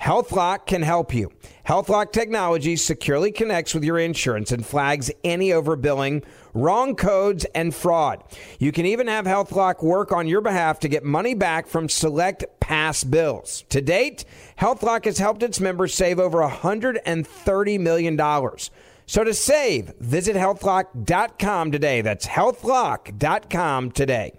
HealthLock can help you. HealthLock technology securely connects with your insurance and flags any overbilling, wrong codes, and fraud. You can even have HealthLock work on your behalf to get money back from select past bills. To date, HealthLock has helped its members save over $130 million. So to save, visit healthlock.com today. That's healthlock.com today.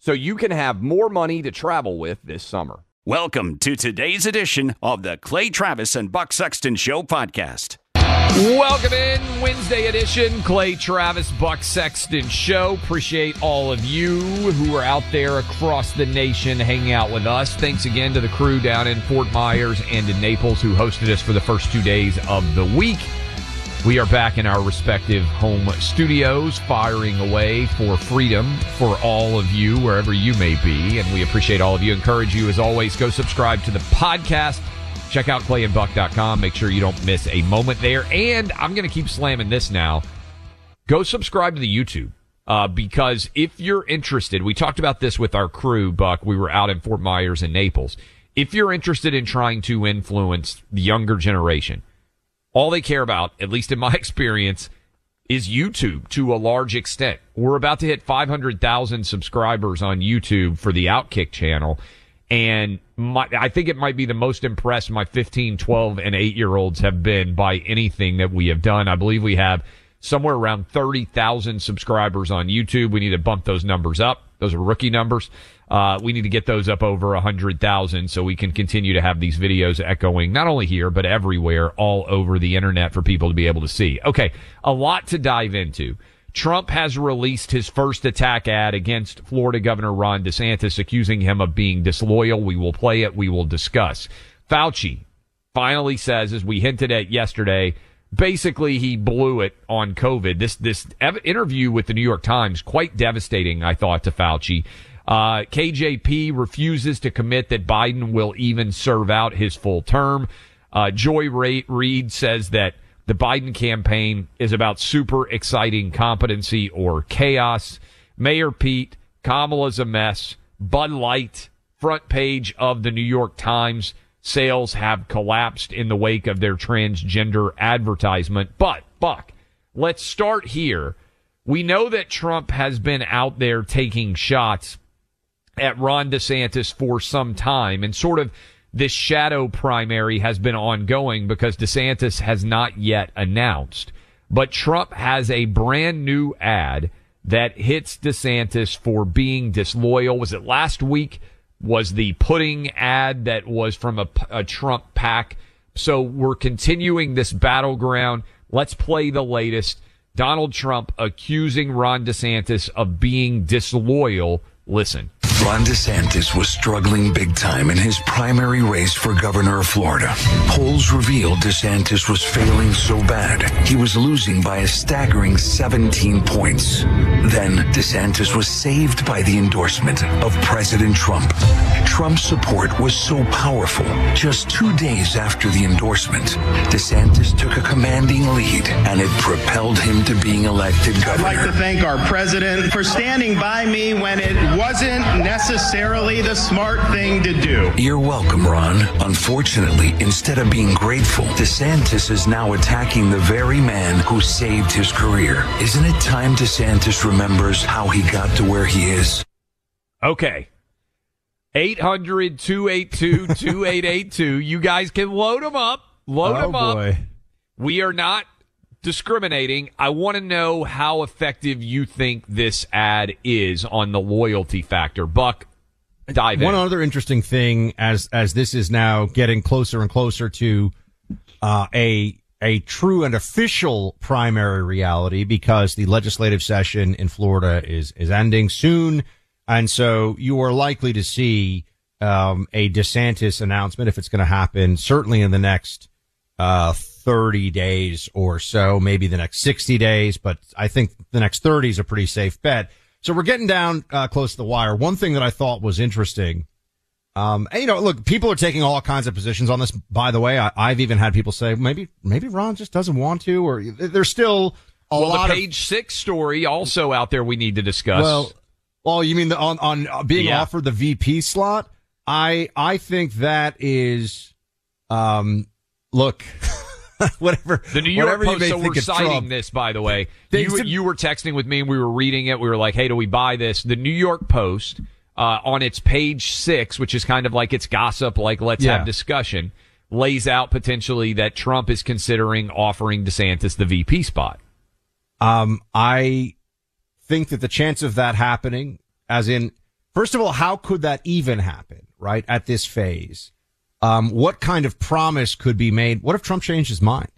so you can have more money to travel with this summer. Welcome to today's edition of the Clay Travis and Buck Sexton Show podcast. Welcome in Wednesday edition, Clay Travis, Buck Sexton Show. Appreciate all of you who are out there across the nation hanging out with us. Thanks again to the crew down in Fort Myers and in Naples who hosted us for the first two days of the week. We are back in our respective home studios, firing away for freedom for all of you, wherever you may be. And we appreciate all of you. Encourage you, as always, go subscribe to the podcast. Check out clayandbuck.com. Make sure you don't miss a moment there. And I'm going to keep slamming this now. Go subscribe to the YouTube. Uh, because if you're interested, we talked about this with our crew, Buck. We were out in Fort Myers and Naples. If you're interested in trying to influence the younger generation, all they care about, at least in my experience, is YouTube to a large extent. We're about to hit 500,000 subscribers on YouTube for the Outkick channel. And my, I think it might be the most impressed my 15, 12, and 8 year olds have been by anything that we have done. I believe we have somewhere around 30,000 subscribers on YouTube. We need to bump those numbers up. Those are rookie numbers. Uh, we need to get those up over a 100,000 so we can continue to have these videos echoing not only here, but everywhere all over the internet for people to be able to see. Okay. A lot to dive into. Trump has released his first attack ad against Florida Governor Ron DeSantis, accusing him of being disloyal. We will play it. We will discuss. Fauci finally says, as we hinted at yesterday, basically he blew it on COVID. This this interview with the New York Times quite devastating, I thought, to Fauci. Uh, KJP refuses to commit that Biden will even serve out his full term. Uh, Joy Reid says that the Biden campaign is about super exciting competency or chaos. Mayor Pete, Kamala's a mess. Bud Light, front page of the New York Times. Sales have collapsed in the wake of their transgender advertisement. But, Buck, let's start here. We know that Trump has been out there taking shots at Ron DeSantis for some time and sort of this shadow primary has been ongoing because DeSantis has not yet announced. But Trump has a brand new ad that hits DeSantis for being disloyal. Was it last week? Was the pudding ad that was from a, a Trump PAC? So we're continuing this battleground. Let's play the latest. Donald Trump accusing Ron DeSantis of being disloyal. Listen. Ron DeSantis was struggling big time in his primary race for governor of Florida. Polls revealed DeSantis was failing so bad, he was losing by a staggering 17 points. Then DeSantis was saved by the endorsement of President Trump. Trump's support was so powerful. Just two days after the endorsement, DeSantis took a commanding lead and it propelled him to being elected governor. I'd like to thank our president for standing by me when it wasn't necessarily the smart thing to do. You're welcome, Ron. Unfortunately, instead of being grateful, DeSantis is now attacking the very man who saved his career. Isn't it time DeSantis remembers how he got to where he is? Okay. 800 282 2882. You guys can load them up. Load oh, them up. Boy. We are not discriminating. I want to know how effective you think this ad is on the loyalty factor. Buck, dive in. One in. other interesting thing as as this is now getting closer and closer to uh, a a true and official primary reality because the legislative session in Florida is is ending soon, and so you are likely to see um, a DeSantis announcement if it's going to happen. Certainly in the next uh, 30 days or so, maybe the next 60 days, but I think the next 30 is a pretty safe bet. So we're getting down uh, close to the wire. One thing that I thought was interesting, um, and, you know, look, people are taking all kinds of positions on this. By the way, I, have even had people say maybe maybe Ron just doesn't want to, or there's still a well, lot the page of, six story also out there we need to discuss. Well, well, you mean the, on on being Yeah. offered the VP slot? I I think that is, um, look. whatever The New York whatever Post. So we're citing Trump, this, by the way. You, said- you were texting with me, and we were reading it. We were like, "Hey, do we buy this?" The New York Post uh, on its page six, which is kind of like its gossip, like let's Yeah. have discussion, lays out potentially that Trump is considering offering DeSantis the VP spot. Um, I think that the chance of that happening, as in, first of all, how could that even happen, right? At this phase, um, what kind of promise could be made? What if Trump changed his mind,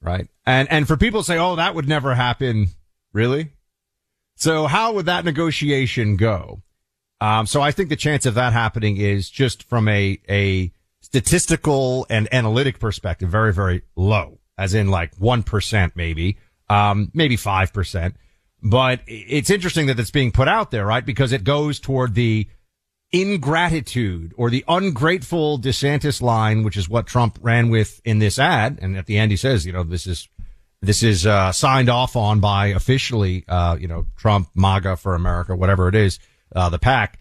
right? And and for people to say, oh, that would never happen, really? So how would that negotiation go? Um, so I think the chance of that happening is just from a a statistical and analytic perspective, very very low, as in like one percent maybe, um, maybe five percent. But it's interesting that it's being put out there, right? Because it goes toward the ingratitude or the ungrateful DeSantis line, which is what Trump ran with in this ad. And at the end, he says, you know, this is, this is, uh, signed off on by officially, uh, you know, Trump, MAGA for America, whatever it is, uh, the PAC.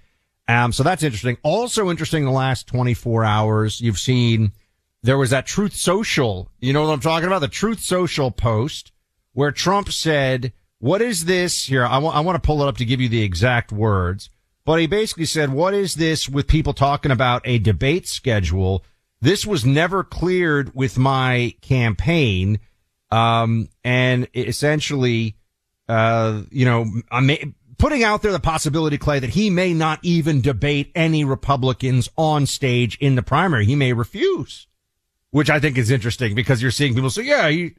Um, so that's interesting. Also interesting in the last 24 hours, you've seen there was that Truth Social, you know what I'm talking about? The Truth Social post where Trump said, what is this here? I want, I want to pull it up to give you the exact words, but he basically said, what is this with people talking about a debate schedule? This was never cleared with my campaign. Um, and essentially, uh, you know, I may, putting out there the possibility, Clay, that he may not even debate any Republicans on stage in the primary. He may refuse, which I think is interesting because you're seeing people say, yeah, he,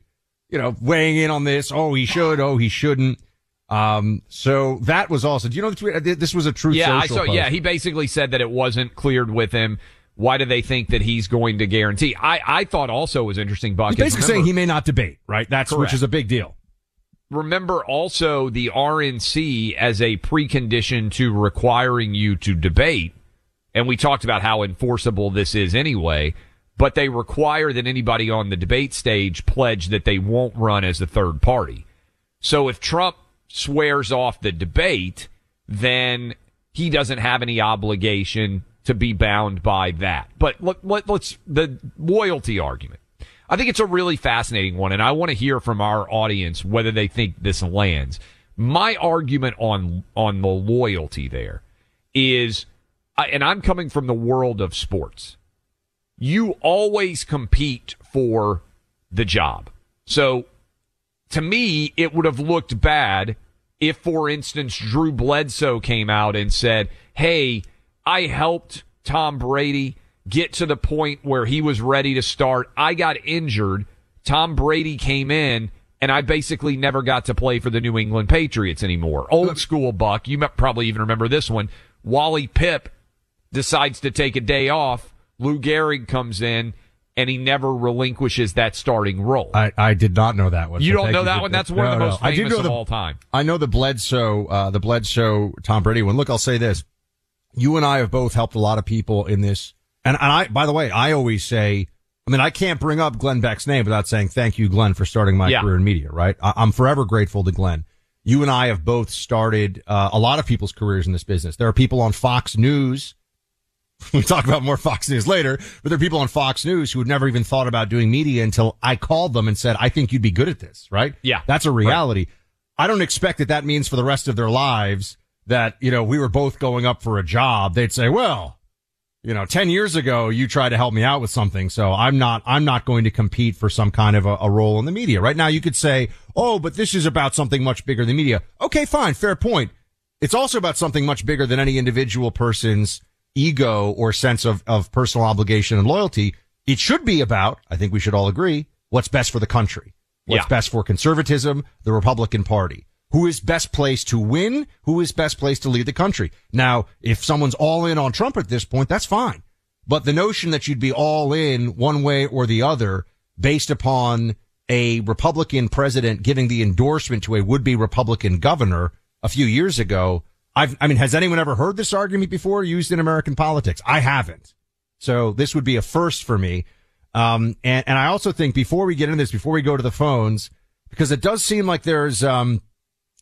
you know, weighing in on this. Oh, he should. Oh, he shouldn't. Um, so that was also, do you know, the tweet? this was a truth Yeah, I saw. post. Yeah, he basically said that it wasn't cleared with him. Why do they think that he's going to guarantee? I, I thought also was interesting, Buck. He's basically remember- saying he may not debate, right? That's, which is a big deal. remember also the RNC as a precondition to requiring you to debate. And we talked about how enforceable this is anyway, but they require that anybody on the debate stage pledge that they won't run as a third party. So if Trump swears off the debate, then he doesn't have any obligation to be bound by that. But let, let, let's, the loyalty argument. I think it's a really fascinating one, and I want to hear from our audience whether they think this lands. My argument on on the loyalty there is, and I'm coming from the world of sports. You always compete for the job. So, to me, it would have looked bad if, for instance, Drew Bledsoe came out and said, "Hey, I helped Tom Brady." get to the point where he was ready to start. I got injured. Tom Brady came in and I basically never got to play for the New England Patriots anymore. Old school buck. You might probably even remember this one Wally Pipp decides to take a day off. Lou Gehrig comes in and he never relinquishes that starting role. I, I did not know that one. you don't know that one? That's one of the most no. I did famous know of the- all time. I know the Bledsoe, uh, the Bledsoe Tom Brady one. Look, I'll say this. You and I have both helped a lot of people in this. And, and I, by the way, I always say, I mean, I can't bring up Glenn Beck's name without saying thank you, Glenn, for starting my Yeah. career in media, right? I, I'm forever grateful to Glenn. You and I have both started, uh, a lot of people's careers in this business. There are people on Fox News we talk about more Fox News later, but there are people on Fox News who had never even thought about doing media until I called them and said, I think you'd be good at this, right? Yeah. That's a reality. I don't expect that that means for the rest of their lives that, you know, we were both going up for a job. They'd say, well, you know, 10 years ago, you tried to help me out with something. So I'm not, I'm not going to compete for some kind of a, a role in the media. Right now, you could say, oh, but this is about something much bigger than media. Okay, fine. Fair point. It's also about something much bigger than any individual person's ego or sense of, of personal obligation and loyalty. It should be about, I think we should all agree, what's best for the country. What's Yeah. best for conservatism, the Republican Party. Who is best placed to win? Who is best placed to lead the country? Now, if someone's all in on Trump at this point, that's fine. But the notion that you'd be all in one way or the other based upon a Republican president giving the endorsement to a would-be Republican governor a few years ago, I've, I mean, has anyone ever heard this argument before used in American politics? I haven't. So this would be a first for me. Um, and, and I also think before we get into this, before we go to the phones, because it does seem like there's, um,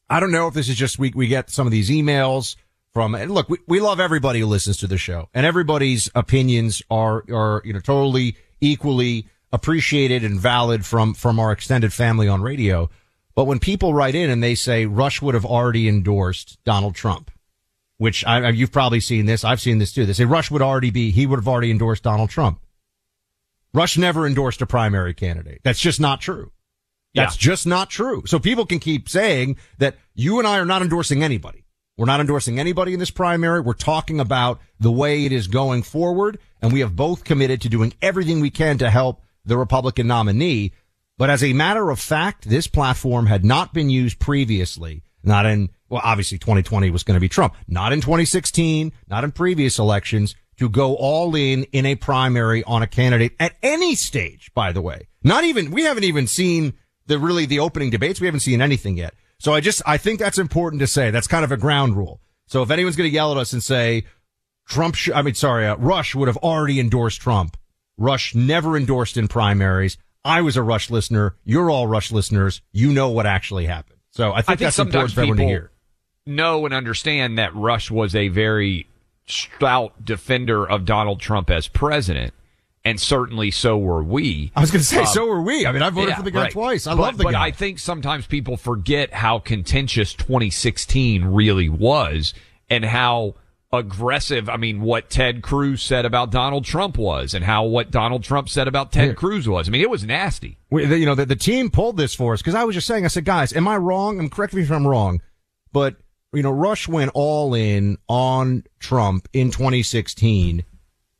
I don't know if this is just we, we get some of these emails from, and look, we, we love everybody who listens to the show and everybody's opinions are, are, you know, totally equally appreciated and valid from, from our extended family on radio. But when people write in and they say Rush would have already endorsed Donald Trump, which I, you've probably seen this. I've seen this too. They say Rush would already be, he would have already endorsed Donald Trump. Rush never endorsed a primary candidate. That's just not true. That's just not true. So people can keep saying that you and I are not endorsing anybody. We're not endorsing anybody in this primary. We're talking about the way it is going forward. And we have both committed to doing everything we can to help the Republican nominee. But as a matter of fact, this platform had not been used previously. Not in, well, obviously 2020 was going to be Trump. Not in 2016, not in previous elections to go all in in a primary on a candidate at any stage, by the way. Not even, we haven't even seen the really the opening debates. We haven't seen anything yet. So I just, I think that's important to say. That's kind of a ground rule. So if anyone's going to yell at us and say Trump, sh- I mean, sorry, uh, Rush would have already endorsed Trump. Rush never endorsed in primaries. I was a Rush listener. You're all Rush listeners. You know what actually happened. So I think, I think that's important sometimes for everyone to people hear. know and understand that Rush was a very stout defender of Donald Trump as president, and certainly so were we. I was going to say, Um, so were we. I mean, I voted Yeah, for the guy right. twice. I but, love the but guy. I think sometimes people forget how contentious 2016 really was and how aggressive. I mean, what Ted Cruz said about Donald Trump was and how what Donald Trump said about Ted. Cruz was. I mean, it was nasty. we, the, you know, the, the team pulled this for us because I was just saying, I said, guys, am I wrong? And correct me if I'm wrong, but you know, Rush went all in on Trump in 2016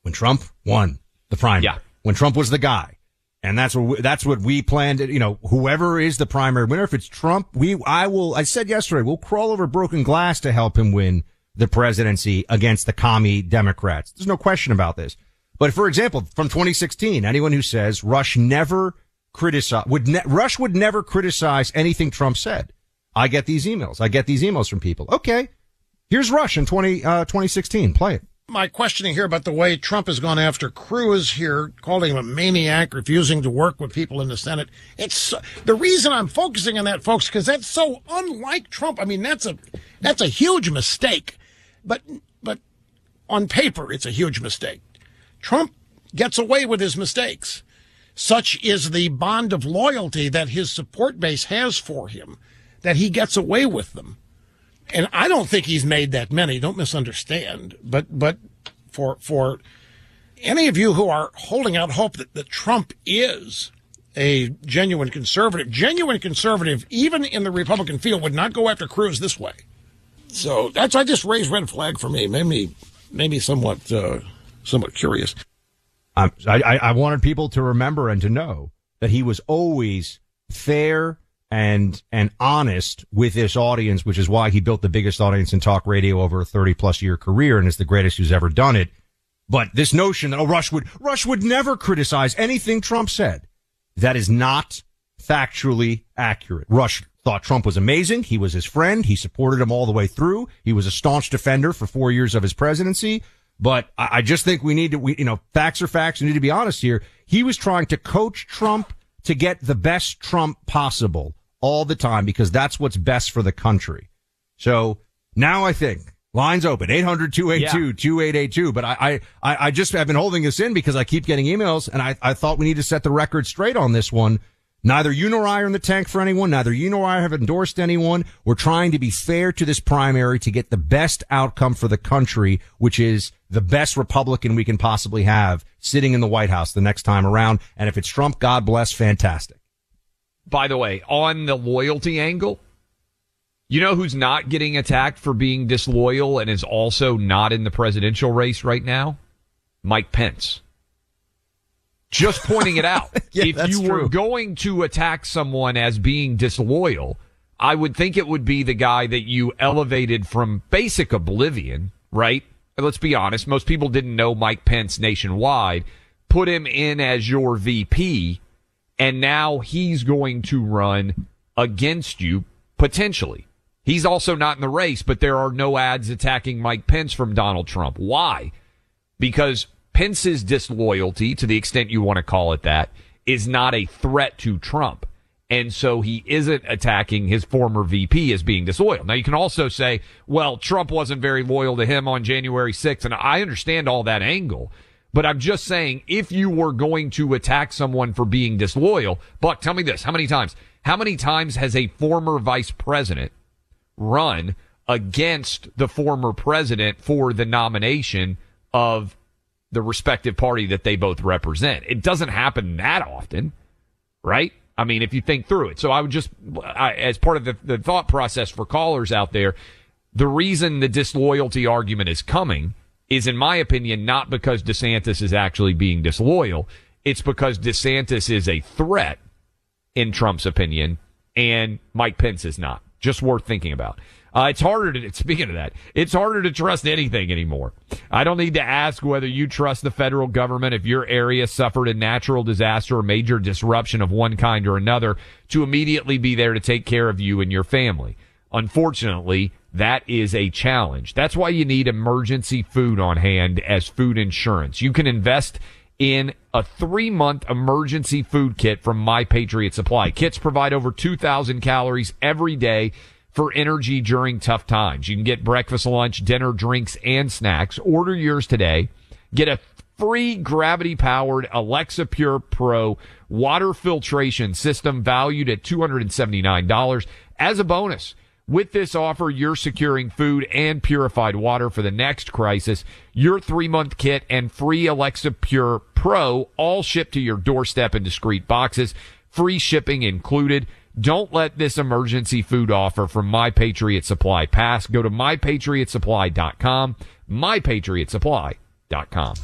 when Trump won the primary. Yeah. When Trump was the guy. And that's what we, that's what we planned. You know, whoever is the primary winner, if it's Trump, we I will. I said yesterday, we'll crawl over broken glass to help him win the presidency against the commie Democrats. There's no question about this. But for example, from 2016, anyone who says Rush never criticize would ne- Rush would never criticize anything Trump said. I get these emails. I get these emails from people. Okay, here's Rush in 20 uh, 2016. Play it. my questioning here about the way Trump has gone after Cruz here, calling him a maniac, refusing to work with people in the Senate. It's the reason I'm focusing on that, folks, because that's so unlike Trump. I mean, that's a that's a huge mistake, but but on paper, it's a huge mistake. Trump gets away with his mistakes. Such is the bond of loyalty that his support base has for him that he gets away with them and I don't think he's made that many. Don't misunderstand. But but for for any of you who are holding out hope that, that Trump is a genuine conservative, genuine conservative, even in the Republican field, would not go after Cruz this way. So that's I just raised red flag for me. Made me made me somewhat uh, somewhat curious. Um, I, I, I wanted people to remember and to know that he was always fair and and honest with this audience, which is why he built the biggest audience in talk radio over a 30 plus year career and is the greatest who's ever done it. But this notion that oh Rush would Rush would never criticize anything Trump said, that is not factually accurate. Rush thought Trump was amazing. He was his friend. He supported him all the way through. He was a staunch defender for four years of his presidency. But I, I just think we need to, we, you know, facts are facts. We need to be honest here. He was trying to coach Trump to get the best Trump possible all the time because that's what's best for the country. So now I think lines open 800-282-2882. But I, I, I just have been holding this in because I keep getting emails and I, I thought we need to set the record straight on this one Neither you nor I are in the tank for anyone. Neither you nor I have endorsed anyone. We're trying to be fair to this primary to get the best outcome for the country, which is the best Republican we can possibly have sitting in the White House the next time around. And if it's Trump, God bless, fantastic. By the way, on the loyalty angle, you know who's not getting attacked for being disloyal and is also not in the presidential race right now? Mike Pence. Just pointing it out. yeah, if you true. were going to attack someone as being disloyal, I would think it would be the guy that you elevated from basic oblivion, right? Let's be honest. Most people didn't know Mike Pence nationwide. Put him in as your VP, and now he's going to run against you potentially. He's also not in the race, but there are no ads attacking Mike Pence from Donald Trump. Why? Because Pence's disloyalty, to the extent you want to call it that, is not a threat to Trump. And so he isn't attacking his former VP as being disloyal. Now you can also say, well, Trump wasn't very loyal to him on January 6th. And I understand all that angle, but I'm just saying if you were going to attack someone for being disloyal, Buck, tell me this. How many times, how many times has a former vice president run against the former president for the nomination of the respective party that they both represent. It doesn't happen that often, right? I mean, if you think through it. So I would just, I, as part of the, the thought process for callers out there, the reason the disloyalty argument is coming is, in my opinion, not because DeSantis is actually being disloyal. It's because DeSantis is a threat, in Trump's opinion, and Mike Pence is not. Just worth thinking about. Uh, it's harder to, speaking of that, it's harder to trust anything anymore. I don't need to ask whether you trust the federal government if your area suffered a natural disaster or major disruption of one kind or another to immediately be there to take care of you and your family. Unfortunately, that is a challenge. That's why you need emergency food on hand as food insurance. You can invest in a three month emergency food kit from My Patriot Supply. Kits provide over 2,000 calories every day for energy during tough times. You can get breakfast, lunch, dinner, drinks, and snacks. Order yours today. Get a free gravity powered Alexapure Pro water filtration system valued at $279 as a bonus. With this offer, you're securing food and purified water for the next crisis. Your three month kit and free Alexapure Pro all shipped to your doorstep in discreet boxes. Free shipping included. Don't let this emergency food offer from My Patriot Supply pass. Go to mypatriotsupply.com, mypatriotsupply.com.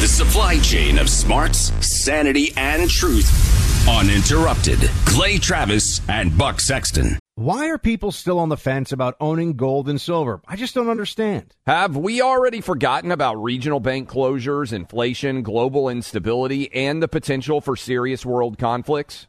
The supply chain of smarts, sanity, and truth. Uninterrupted. Clay Travis and Buck Sexton. Why are people still on the fence about owning gold and silver? I just don't understand. Have we already forgotten about regional bank closures, inflation, global instability, and the potential for serious world conflicts?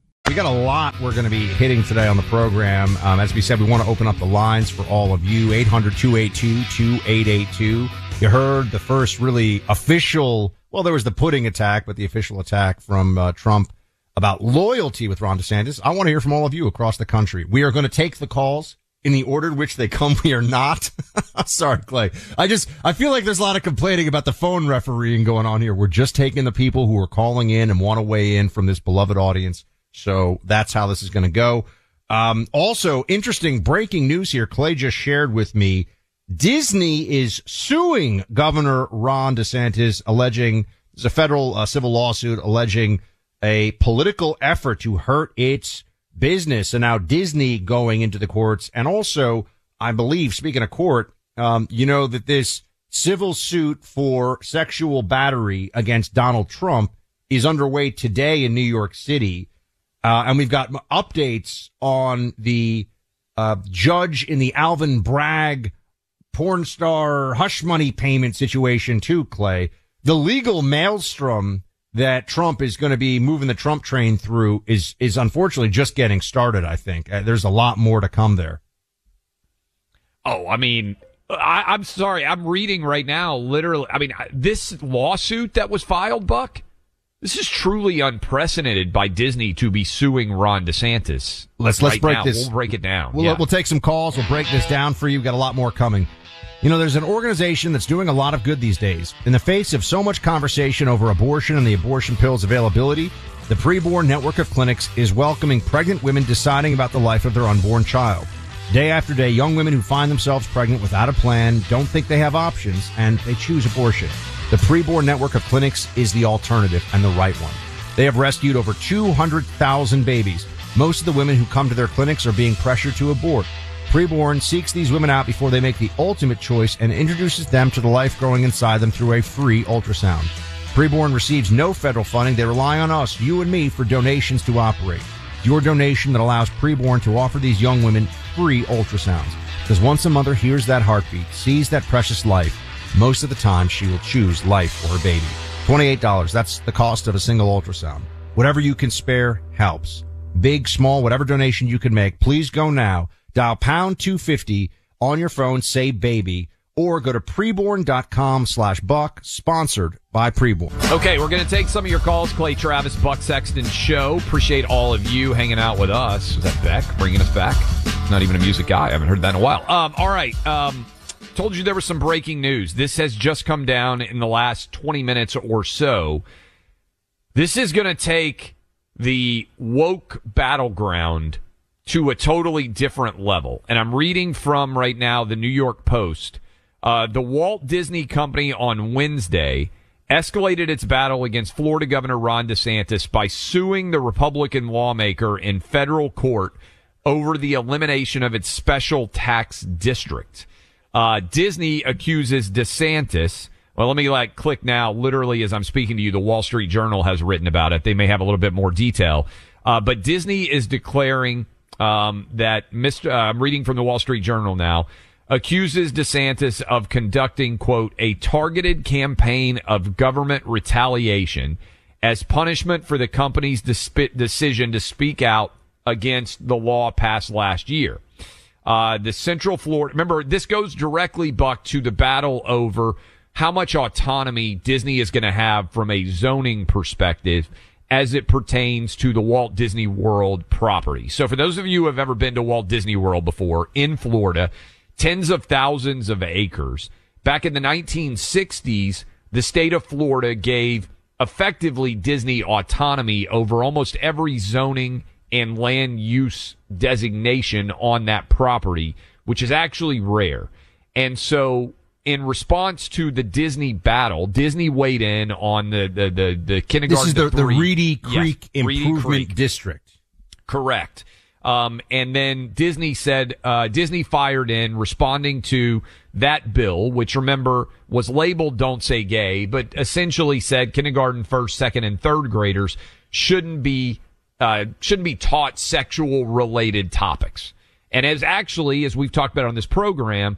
We got a lot we're going to be hitting today on the program. Um, as we said, we want to open up the lines for all of you 800 282 2882. You heard the first really official, well, there was the pudding attack, but the official attack from uh, Trump about loyalty with Ron DeSantis. I want to hear from all of you across the country. We are going to take the calls in the order in which they come. We are not. Sorry, Clay. I just, I feel like there's a lot of complaining about the phone refereeing going on here. We're just taking the people who are calling in and want to weigh in from this beloved audience. So that's how this is going to go. Um, also interesting breaking news here. Clay just shared with me. Disney is suing Governor Ron DeSantis, alleging it's a federal uh, civil lawsuit alleging a political effort to hurt its business. And now Disney going into the courts. And also, I believe, speaking of court, um, you know that this civil suit for sexual battery against Donald Trump is underway today in New York City. Uh, and we've got updates on the uh, judge in the Alvin Bragg porn star hush money payment situation too, Clay. The legal maelstrom that Trump is going to be moving the Trump train through is is unfortunately just getting started. I think uh, there's a lot more to come there. Oh, I mean, I, I'm sorry. I'm reading right now. Literally, I mean, this lawsuit that was filed, Buck. This is truly unprecedented by Disney to be suing Ron DeSantis. Let's let's right break now. this. We'll break it down. We'll, Yeah. we'll take some calls. We'll break this down for you. We've got a lot more coming. You know, there's an organization that's doing a lot of good these days. In the face of so much conversation over abortion and the abortion pill's availability, the Preborn Network of Clinics is welcoming pregnant women deciding about the life of their unborn child. Day after day, young women who find themselves pregnant without a plan don't think they have options and they choose abortion. The Preborn Network of Clinics is the alternative and the right one. They have rescued over 200,000 babies. Most of the women who come to their clinics are being pressured to abort. Preborn seeks these women out before they make the ultimate choice and introduces them to the life growing inside them through a free ultrasound. Preborn receives no federal funding. They rely on us, you and me, for donations to operate. Your donation that allows Preborn to offer these young women free ultrasounds. Because once a mother hears that heartbeat, sees that precious life, most of the time she will choose life for her baby. $28. That's the cost of a single ultrasound. Whatever you can spare helps. Big, small, whatever donation you can make, please go now. Dial pound 250 on your phone, say baby, or go to preborn.com slash buck, sponsored by Preborn. Okay, we're going to take some of your calls. Clay Travis, Buck Sexton Show. Appreciate all of you hanging out with us. Is that Beck bringing us back? Not even a music guy. I haven't heard that in a while. Um, all right. Um, told you there was some breaking news. This has just come down in the last 20 minutes or so. This is going to take the woke battleground to a totally different level. And I'm reading from right now the New York Post. Uh, the Walt Disney Company on Wednesday escalated its battle against Florida Governor Ron DeSantis by suing the Republican lawmaker in federal court over the elimination of its special tax district. Uh, Disney accuses DeSantis. Well, let me like click now. Literally, as I'm speaking to you, the Wall Street Journal has written about it. They may have a little bit more detail, uh, but Disney is declaring um, that Mr. Uh, I'm reading from the Wall Street Journal now accuses DeSantis of conducting, quote, a targeted campaign of government retaliation as punishment for the company's disp- decision to speak out against the law passed last year. Uh, the Central Florida, remember, this goes directly, Buck, to the battle over how much autonomy Disney is going to have from a zoning perspective as it pertains to the Walt Disney World property. So for those of you who have ever been to Walt Disney World before in Florida, tens of thousands of acres. Back in the 1960s, the state of Florida gave effectively Disney autonomy over almost every zoning and land use designation on that property, which is actually rare. And so in response to the Disney battle, Disney weighed in on the the the, the kindergarten. This is the, the Reedy Creek Yes, Reedy Improvement Creek. District. Correct. Um, and then Disney said, uh, Disney fired in responding to that bill, which remember was labeled Don't Say Gay, but essentially said kindergarten, first, second, and third graders shouldn't be, uh, shouldn't be taught sexual related topics. And as actually, as we've talked about on this program,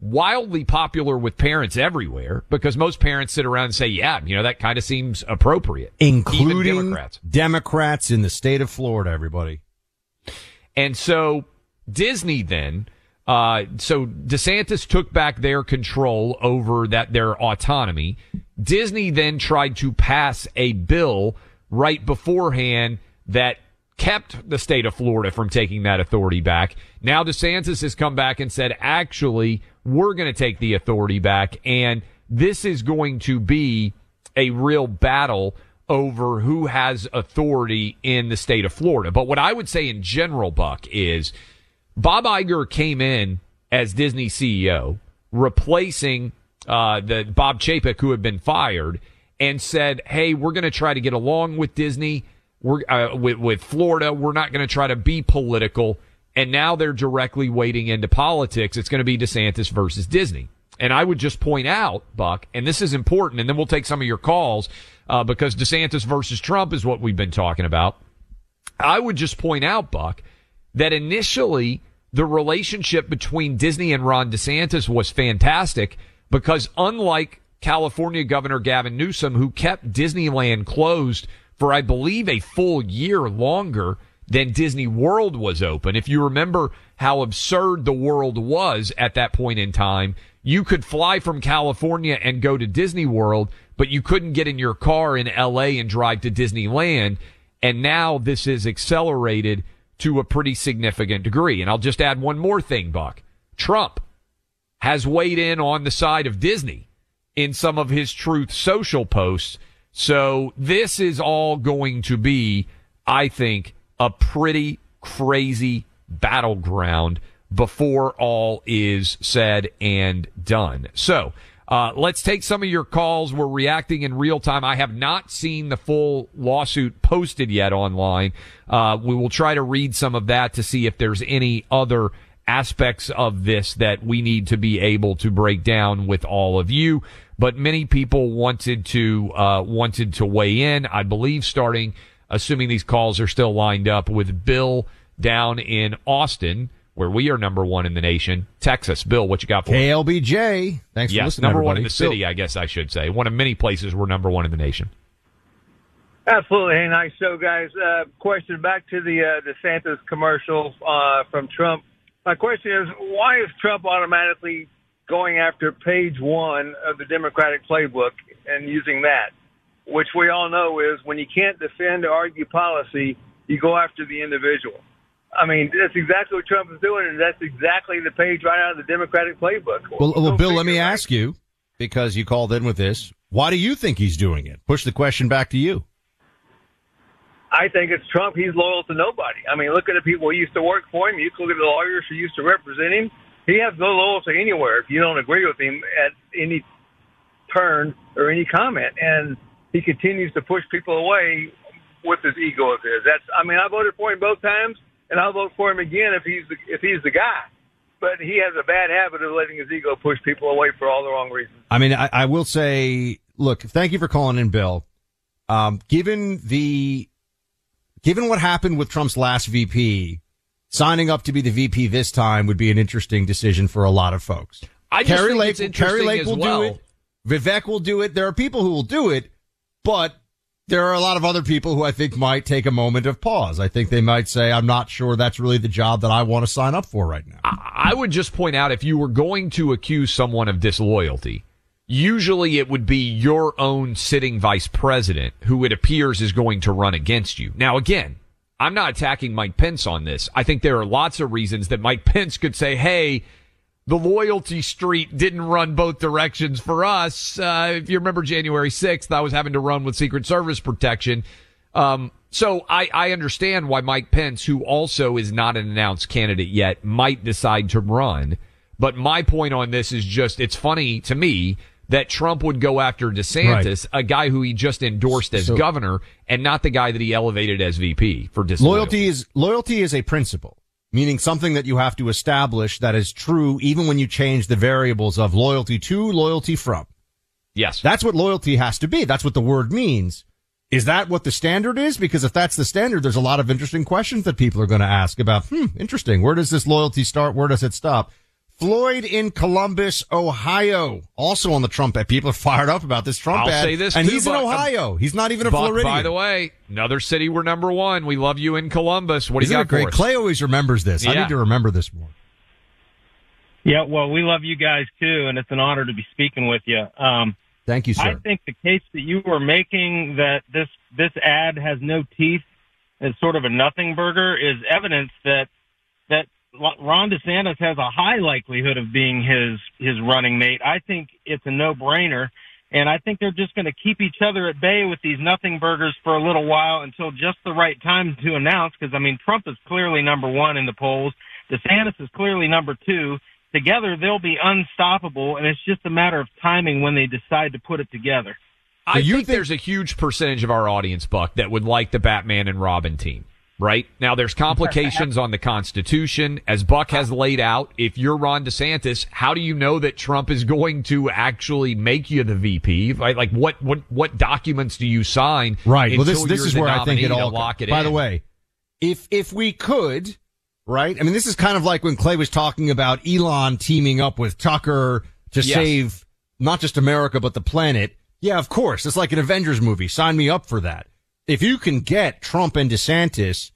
wildly popular with parents everywhere because most parents sit around and say, yeah, you know, that kind of seems appropriate. Including Democrats. Democrats in the state of Florida, everybody. And so Disney then, uh, so DeSantis took back their control over that, their autonomy. Disney then tried to pass a bill right beforehand that kept the state of Florida from taking that authority back. Now DeSantis has come back and said, actually, we're going to take the authority back. And this is going to be a real battle over who has authority in the state of Florida. But what I would say in general, Buck, is Bob Iger came in as Disney CEO, replacing uh, the Bob Chapek, who had been fired, and said, "Hey, we're going to try to get along with Disney, we're uh, with with Florida. We're not going to try to be political." And now they're directly wading into politics. It's going to be DeSantis versus Disney. And I would just point out, Buck, and this is important, and then we'll take some of your calls uh, because DeSantis versus Trump is what we've been talking about. I would just point out, Buck, that initially the relationship between Disney and Ron DeSantis was fantastic because unlike California Governor Gavin Newsom, who kept Disneyland closed for, I believe, a full year longer than Disney World was open. If you remember how absurd the world was at that point in time, you could fly from California and go to Disney World, but you couldn't get in your car in LA and drive to Disneyland. And now this is accelerated to a pretty significant degree. And I'll just add one more thing, Buck. Trump has weighed in on the side of Disney in some of his truth social posts. So this is all going to be, I think, a pretty crazy battleground before all is said and done. So, uh, let's take some of your calls. We're reacting in real time. I have not seen the full lawsuit posted yet online. Uh, we will try to read some of that to see if there's any other aspects of this that we need to be able to break down with all of you. But many people wanted to uh, wanted to weigh in. I believe starting, assuming these calls are still lined up, with Bill down in Austin, where we are number one in the nation. Texas, Bill, what you got for us? KLBJ. Thanks for Yes, listening, number one in the city, I guess I should say. One of many places we're number one in the nation. Absolutely. Hey, nice show, guys. Uh, question back to the uh, DeSantis commercial uh, from Trump. My question is, why is Trump automatically going after page one of the Democratic playbook and using that, which we all know is when you can't defend or argue policy, you go after the individual. I mean, that's exactly what Trump is doing, and that's exactly the page right out of the Democratic playbook. Well, well Go Bill, let me right? ask you because you called in with this. Why do you think he's doing it? Push the question back to you. I think it's Trump. He's loyal to nobody. I mean, look at the people who used to work for him. You look at the lawyers who used to represent him. He has no loyalty anywhere if you don't agree with him at any turn or any comment. And he continues to push people away with his ego of his. That's. I mean, I voted for him both times, and I'll vote for him again if he's the, if he's the guy. But he has a bad habit of letting his ego push people away for all the wrong reasons. I mean, I, I will say, look, thank you for calling in, Bill. Um, given the, given what happened with Trump's last VP, signing up to be the VP this time would be an interesting decision for a lot of folks. I just Kari think Lake, it's Kari Lake will well. do it. Vivek will do it. There are people who will do it, but there are a lot of other people who I think might take a moment of pause. I think they might say, I'm not sure that's really the job that I want to sign up for right now. I would just point out if you were going to accuse someone of disloyalty, usually it would be your own sitting vice president who it appears is going to run against you. Now, again, I'm not attacking Mike Pence on this. I think there are lots of reasons that Mike Pence could say, hey, the loyalty street didn't run both directions for us. Uh, if you remember January 6th, I was having to run with Secret Service protection. Um, so I, I understand why Mike Pence, who also is not an announced candidate yet, might decide to run. But my point on this is just, it's funny to me that Trump would go after DeSantis, a guy who he just endorsed as So- governor, and not the guy that he elevated as VP for disloyalty. Loyalty is loyalty is a principle, meaning something that you have to establish that is true even when you change the variables of loyalty to loyalty from. Yes. That's what loyalty has to be. That's what the word means. Is that what the standard is? Because if that's the standard, there's a lot of interesting questions that people are going to ask about, hmm, interesting. Where does this loyalty start? Where does it stop? Floyd in Columbus, Ohio, also on the Trump ad. People are fired up about this Trump I'll ad. say this and too, he's in Buck. Ohio. He's not even a Buck, Floridian. by the way, another city we're number one. We love you in Columbus. What do Isn't you got great? for us? Clay always remembers this. I need to remember this more. Yeah, well, we love you guys too, and it's an honor to be speaking with you. Um, Thank you, sir. I think the case that you were making that this this ad has no teeth is sort of a nothing burger is evidence that that Ron DeSantis has a high likelihood of being his his running mate. I think it's a no brainer, and I think they're just going to keep each other at bay with these nothing burgers for a little while until just the right time to announce. Because I mean, Trump is clearly number one in the polls. DeSantis is clearly number two. Together, they'll be unstoppable, and it's just a matter of timing when they decide to put it together. I think, there's a huge percentage of our audience, Buck, that would like the Batman and Robin team. Right now, there's complications on the Constitution, as Buck has laid out. If you're Ron DeSantis, how do you know that Trump is going to actually make you the VP? Like, like what what what documents do you sign? Right. Well, this this is where I think it all. lock it by in? the way, if if we could, right? I mean, this is kind of like when Clay was talking about Elon teaming up with Tucker to Yes. save not just America but the planet. Yeah, of course. It's like an Avengers movie. Sign me up for that. If you can get Trump and DeSantis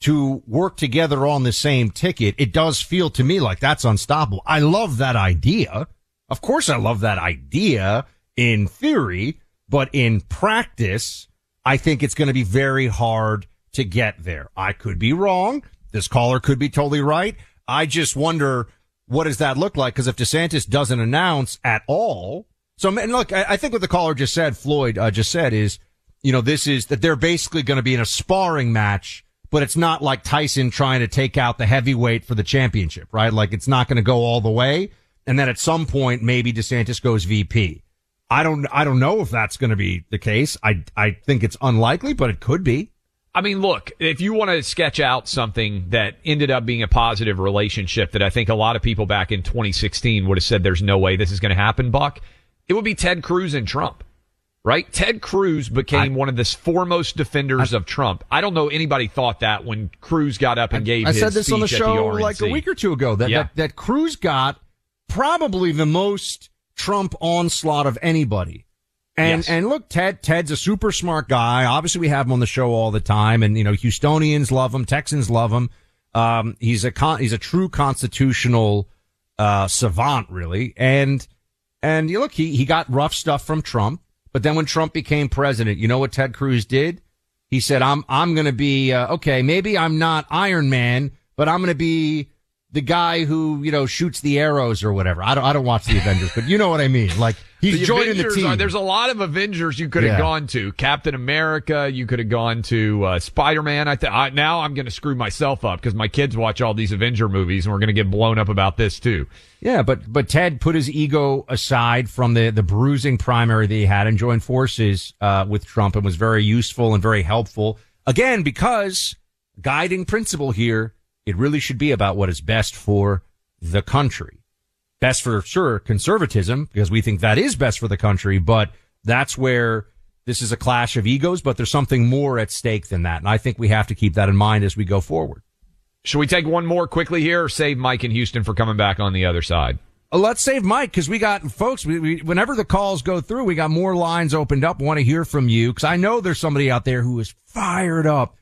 to work together on the same ticket, it does feel to me like that's unstoppable. I love that idea. Of course, I love that idea in theory, but in practice, I think it's going to be very hard to get there. I could be wrong. This caller could be totally right. I just wonder what does that look like? Because if DeSantis doesn't announce at all, so and look, I, I think what the caller just said, Floyd uh, just said, is you know this is that they're basically going to be in a sparring match, but it's not like Tyson trying to take out the heavyweight for the championship, right? Like it's not going to go all the way, and then at some point maybe DeSantis goes VP. I don't I don't know if that's going to be the case. I I think it's unlikely, but it could be. I mean, look, if you want to sketch out something that ended up being a positive relationship that I think a lot of people back in 2016 would have said there's no way this is going to happen, Buck, it would be Ted Cruz and Trump, right? Ted Cruz became one of the foremost defenders of Trump. I don't know anybody thought that when Cruz got up and gave his. I said this on the show RNC. like a week or two ago that, Yeah. that that Cruz got probably the most Trump onslaught of anybody. And Yes. and look, Ted Ted's a super smart guy. Obviously, we have him on the show all the time, and you know Houstonians love him, Texans love him. Um, he's a con- he's a true constitutional uh, savant, really. And and you look, he he got rough stuff from Trump, but then when Trump became president, you know what Ted Cruz did? He said, "I'm I'm going to be uh, okay. Maybe I'm not Iron Man, but I'm going to be." The guy who you know shoots the arrows or whatever. I don't. I don't watch the Avengers, but you know what I mean. Like he's The joining the team. are- there's a lot of Avengers you could have Yeah. gone to. Captain America. You could have gone to uh, Spider Man. I, th- I now I'm going to screw myself up because my kids watch all these Avenger movies, and we're going to get blown up about this too. Yeah, but but Ted put his ego aside from the the bruising primary that he had and joined forces uh, with Trump and was very useful and very helpful. Again, because guiding principle here, it really should be about what is best for the country. Best for sure conservatism because we think that is best for the country, but that's where this is a clash of egos, but there's something more at stake than that. And I think we have to keep that in mind as we go forward. Should we take one more quickly here, or save Mike in Houston for coming back on the other side? Uh, Let's save Mike because we got folks. We, we, whenever the calls go through, we got more lines opened up. Want to hear from you because I know there's somebody out there who is fired up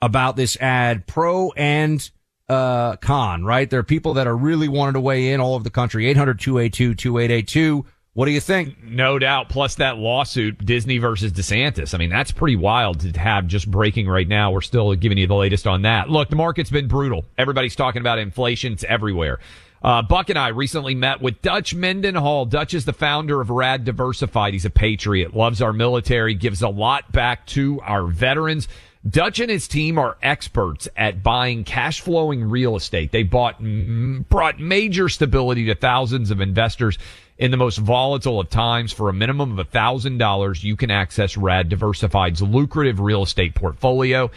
about this ad, pro and uh, con. Right? There are people that are really wanting to weigh in all over the country. 800-282-2882. What do you think? No doubt. Plus that lawsuit, Disney versus DeSantis. I mean, that's pretty wild to have just breaking right now. We're still giving you the latest on that. Look, the market's been brutal. Everybody's talking about inflation. It's everywhere. Uh, Buck and I recently met with Dutch Mendenhall. Dutch is the founder of Rad Diversified. He's a patriot, loves our military, gives a lot back to our veterans. Dutch and his team are experts at buying cash flowing real estate. They bought, brought major stability to thousands of investors in the most volatile of times. For a minimum of a $1,000, you can access Rad Diversified's lucrative real estate portfolio.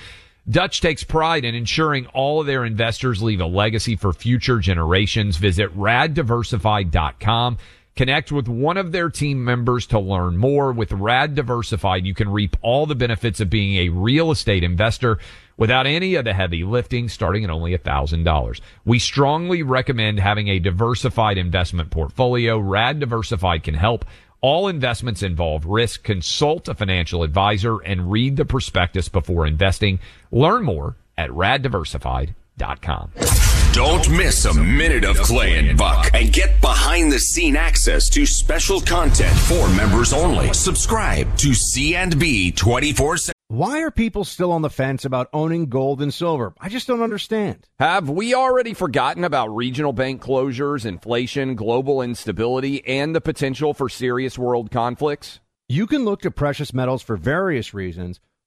Dutch takes pride in ensuring all of their investors leave a legacy for future generations. Visit raddiversified.com. Connect with one of their team members to learn more. With Rad Diversified, you can reap all the benefits of being a real estate investor without any of the heavy lifting, starting at only $1,000. We strongly recommend having a diversified investment portfolio. Rad Diversified can help. All investments involve risk. Consult a financial advisor and read the prospectus before investing. Learn more at raddiversified.com. Don't miss a minute of Clay and Buck and get behind the scene access to special content for members only. Subscribe to C&B 24 Why are people still on the fence about owning gold and silver? I just don't understand. Have we already forgotten about regional bank closures, inflation, global instability, and the potential for serious world conflicts? You can look to precious metals for various reasons.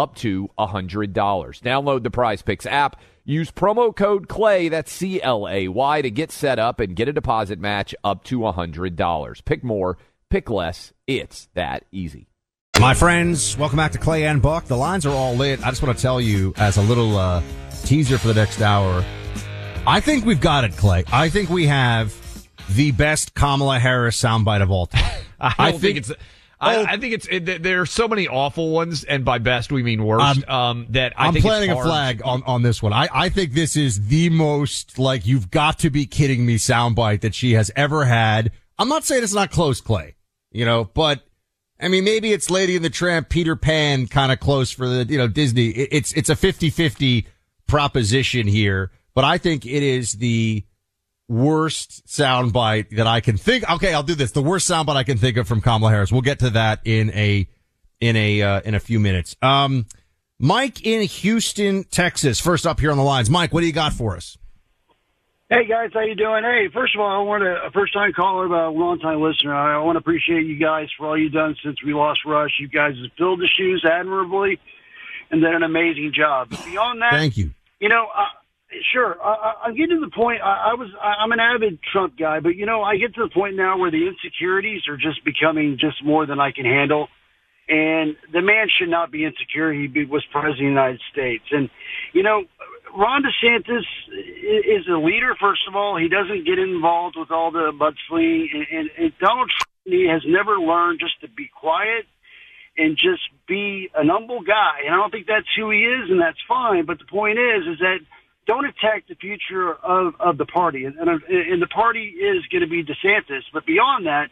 up to $100. Download the Prize Picks app. Use promo code CLAY, that's C L A Y, to get set up and get a deposit match up to $100. Pick more, pick less. It's that easy. My friends, welcome back to Clay and Buck. The lines are all lit. I just want to tell you, as a little uh, teaser for the next hour, I think we've got it, Clay. I think we have the best Kamala Harris soundbite of all time. I, I think, think it's. I. I, think it's it, there are so many awful ones, and by best we mean worst. Um, um, that I am planting a flag on, on this one. I, I think this is the most like you've got to be kidding me soundbite that she has ever had. I'm not saying it's not close, Clay, you know, but I mean maybe it's Lady and the Tramp, Peter Pan, kind of close for the you know Disney. It, it's it's a 50-50 proposition here, but I think it is the worst soundbite that I can think. Okay, I'll do this. The worst soundbite I can think of from Kamala Harris. We'll get to that in a in a uh, in a few minutes. Um, Mike in Houston, Texas. First up here on the lines. Mike, what do you got for us? Hey guys, how you doing? Hey, first of all, I want to a first time caller, but a long time listener. I want to appreciate you guys for all you've done since we lost Rush. You guys have filled the shoes admirably and done an amazing job. Beyond that, thank you. You know, Sure. I, I'm getting to the point. I, I was. I, I'm an avid Trump guy, but you know, I get to the point now where the insecurities are just becoming just more than I can handle. And the man should not be insecure. He be, was president of the United States, and you know, Ron DeSantis is a leader. First of all, he doesn't get involved with all the mudslinging, and, and, and Donald Trump he has never learned just to be quiet and just be an humble guy. And I don't think that's who he is, and that's fine. But the point is, is that don't attack the future of, of the party. And, and, and the party is going to be DeSantis. But beyond that,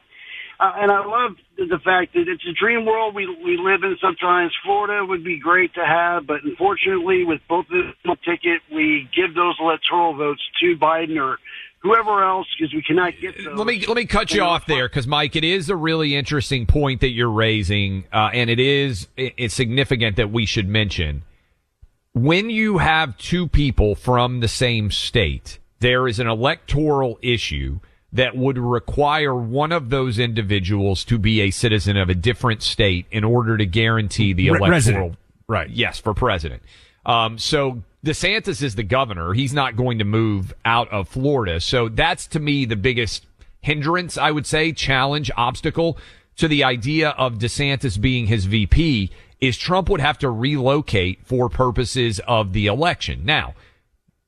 uh, and I love the, fact that it's a dream world we we live in. Sometimes Florida would be great to have, but unfortunately, with both of the ticket, we give those electoral votes to Biden or whoever else because we cannot get those. Let me let me cut you off there because Mike, it is a really interesting point that you're raising, uh, and it is it's significant that we should mention when you have two people from the same state, there is an electoral issue that would require one of those individuals to be a citizen of a different state in order to guarantee the electoral resident. right. Yes for president. Um, so DeSantis is the governor. He's not going to move out of Florida. So that's to me the biggest hindrance I would say challenge obstacle to the idea of DeSantis being his VP is Trump would have to relocate for purposes of the election. Now,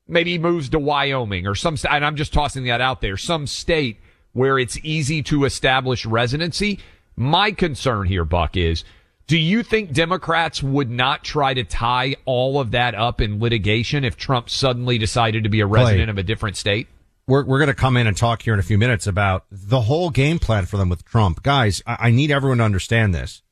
maybe he moves to Wyoming or some, and I'm just tossing that out there, some state where it's easy to establish residency. My concern here, Buck, is do you think Democrats would not try to tie all of that up in litigation if Trump suddenly decided to be a resident Clay, of a different state? We're, we're going to come in and talk here in a few minutes about the whole game plan for them with Trump. Guys, I, I need everyone to understand this.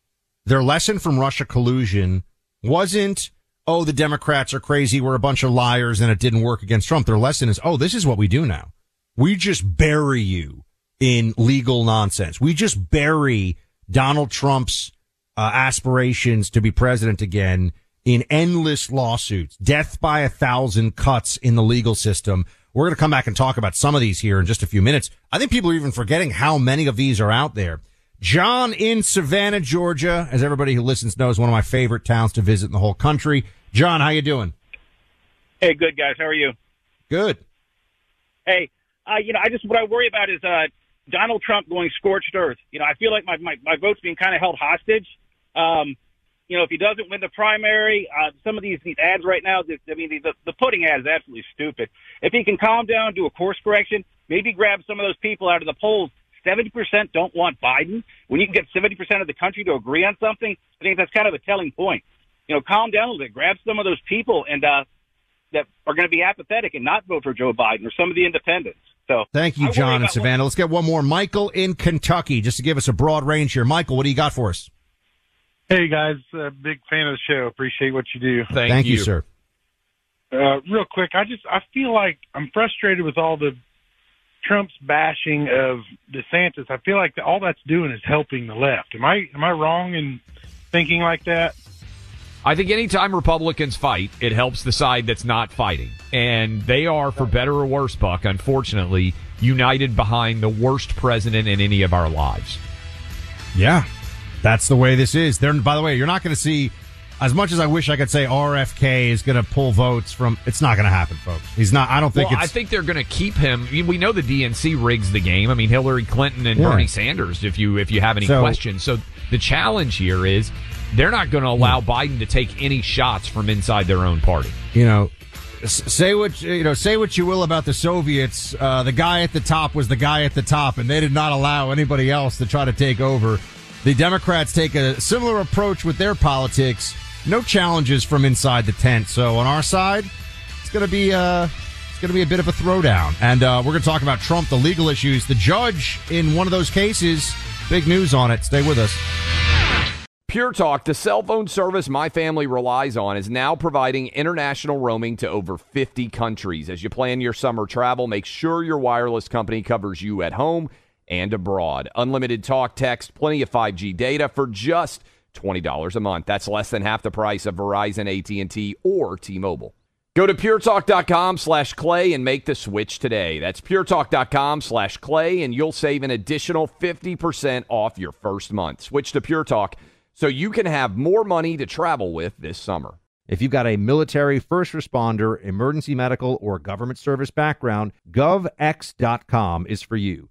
Their lesson from Russia collusion wasn't, oh, the Democrats are crazy. We're a bunch of liars and it didn't work against Trump. Their lesson is, oh, this is what we do now. We just bury you in legal nonsense. We just bury Donald Trump's uh, aspirations to be president again in endless lawsuits, death by a thousand cuts in the legal system. We're going to come back and talk about some of these here in just a few minutes. I think people are even forgetting how many of these are out there. John in Savannah, Georgia, as everybody who listens knows, one of my favorite towns to visit in the whole country. John, how you doing? Hey, good guys. How are you? Good. Hey, uh, you know, I just what I worry about is uh, Donald Trump going scorched earth. You know, I feel like my my, my vote's being kind of held hostage. Um, you know, if he doesn't win the primary, uh, some of these, these ads right now, I mean, the, the pudding ad is absolutely stupid. If he can calm down, do a course correction, maybe grab some of those people out of the polls. 70% don't want Biden. When you can get 70% of the country to agree on something, I think that's kind of a telling point. You know, calm down a little bit, grab some of those people and, uh, that are going to be apathetic and not vote for Joe Biden or some of the independents. So thank you, John and Savannah. Let's get one more. Michael in Kentucky, just to give us a broad range here. Michael, what do you got for us? Hey guys, uh, big fan of the show. Appreciate what you do. Thank, Thank you. you, sir. Uh, real quick, I just I feel like I'm frustrated with all the Trump's bashing of DeSantis. I feel like all that's doing is helping the left. Am I am I wrong in thinking like that? I think anytime Republicans fight, it helps the side that's not fighting. And they are, for better or worse, Buck, unfortunately, united behind the worst president in any of our lives. Yeah, that's the way this is. There, by the way, you're not going to see as much as I wish I could say RFK is going to pull votes from. It's not going to happen, folks. He's not. I don't think. Well, I think they're going to keep him. we know the DNC rigs the game. I mean, Hillary Clinton and yeah. Bernie Sanders. If you if you have any so, questions, so the challenge here is they're not going to allow Biden to take any shots from inside their own party. You know, say what you know. Say what you will about the Soviets. Uh, the guy at the top was the guy at the top, and they did not allow anybody else to try to take over. The Democrats take a similar approach with their politics. No challenges from inside the tent. So on our side, it's going to be uh, it's going to be a bit of a throwdown, and uh, we're going to talk about Trump, the legal issues, the judge in one of those cases. Big news on it. Stay with us. Pure Talk, the cell phone service my family relies on, is now providing international roaming to over 50 countries. As you plan your summer travel, make sure your wireless company covers you at home and abroad. Unlimited talk, text, plenty of 5G data for just $20 a month. That's less than half the price of Verizon, AT&T, or T-Mobile. Go to puretalk.com slash clay and make the switch today. That's puretalk.com slash clay, and you'll save an additional 50% off your first month. Switch to Pure Talk so you can have more money to travel with this summer. If you've got a military, first responder, emergency medical, or government service background, govx.com is for you.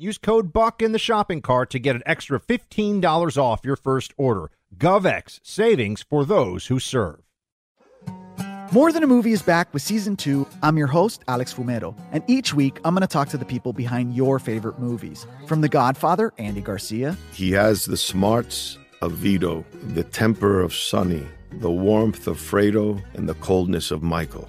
Use code BUCK in the shopping cart to get an extra $15 off your first order. GovX, savings for those who serve. More Than a Movie is back with season two. I'm your host, Alex Fumero, and each week I'm going to talk to the people behind your favorite movies. From The Godfather, Andy Garcia. He has the smarts of Vito, the temper of Sonny, the warmth of Fredo, and the coldness of Michael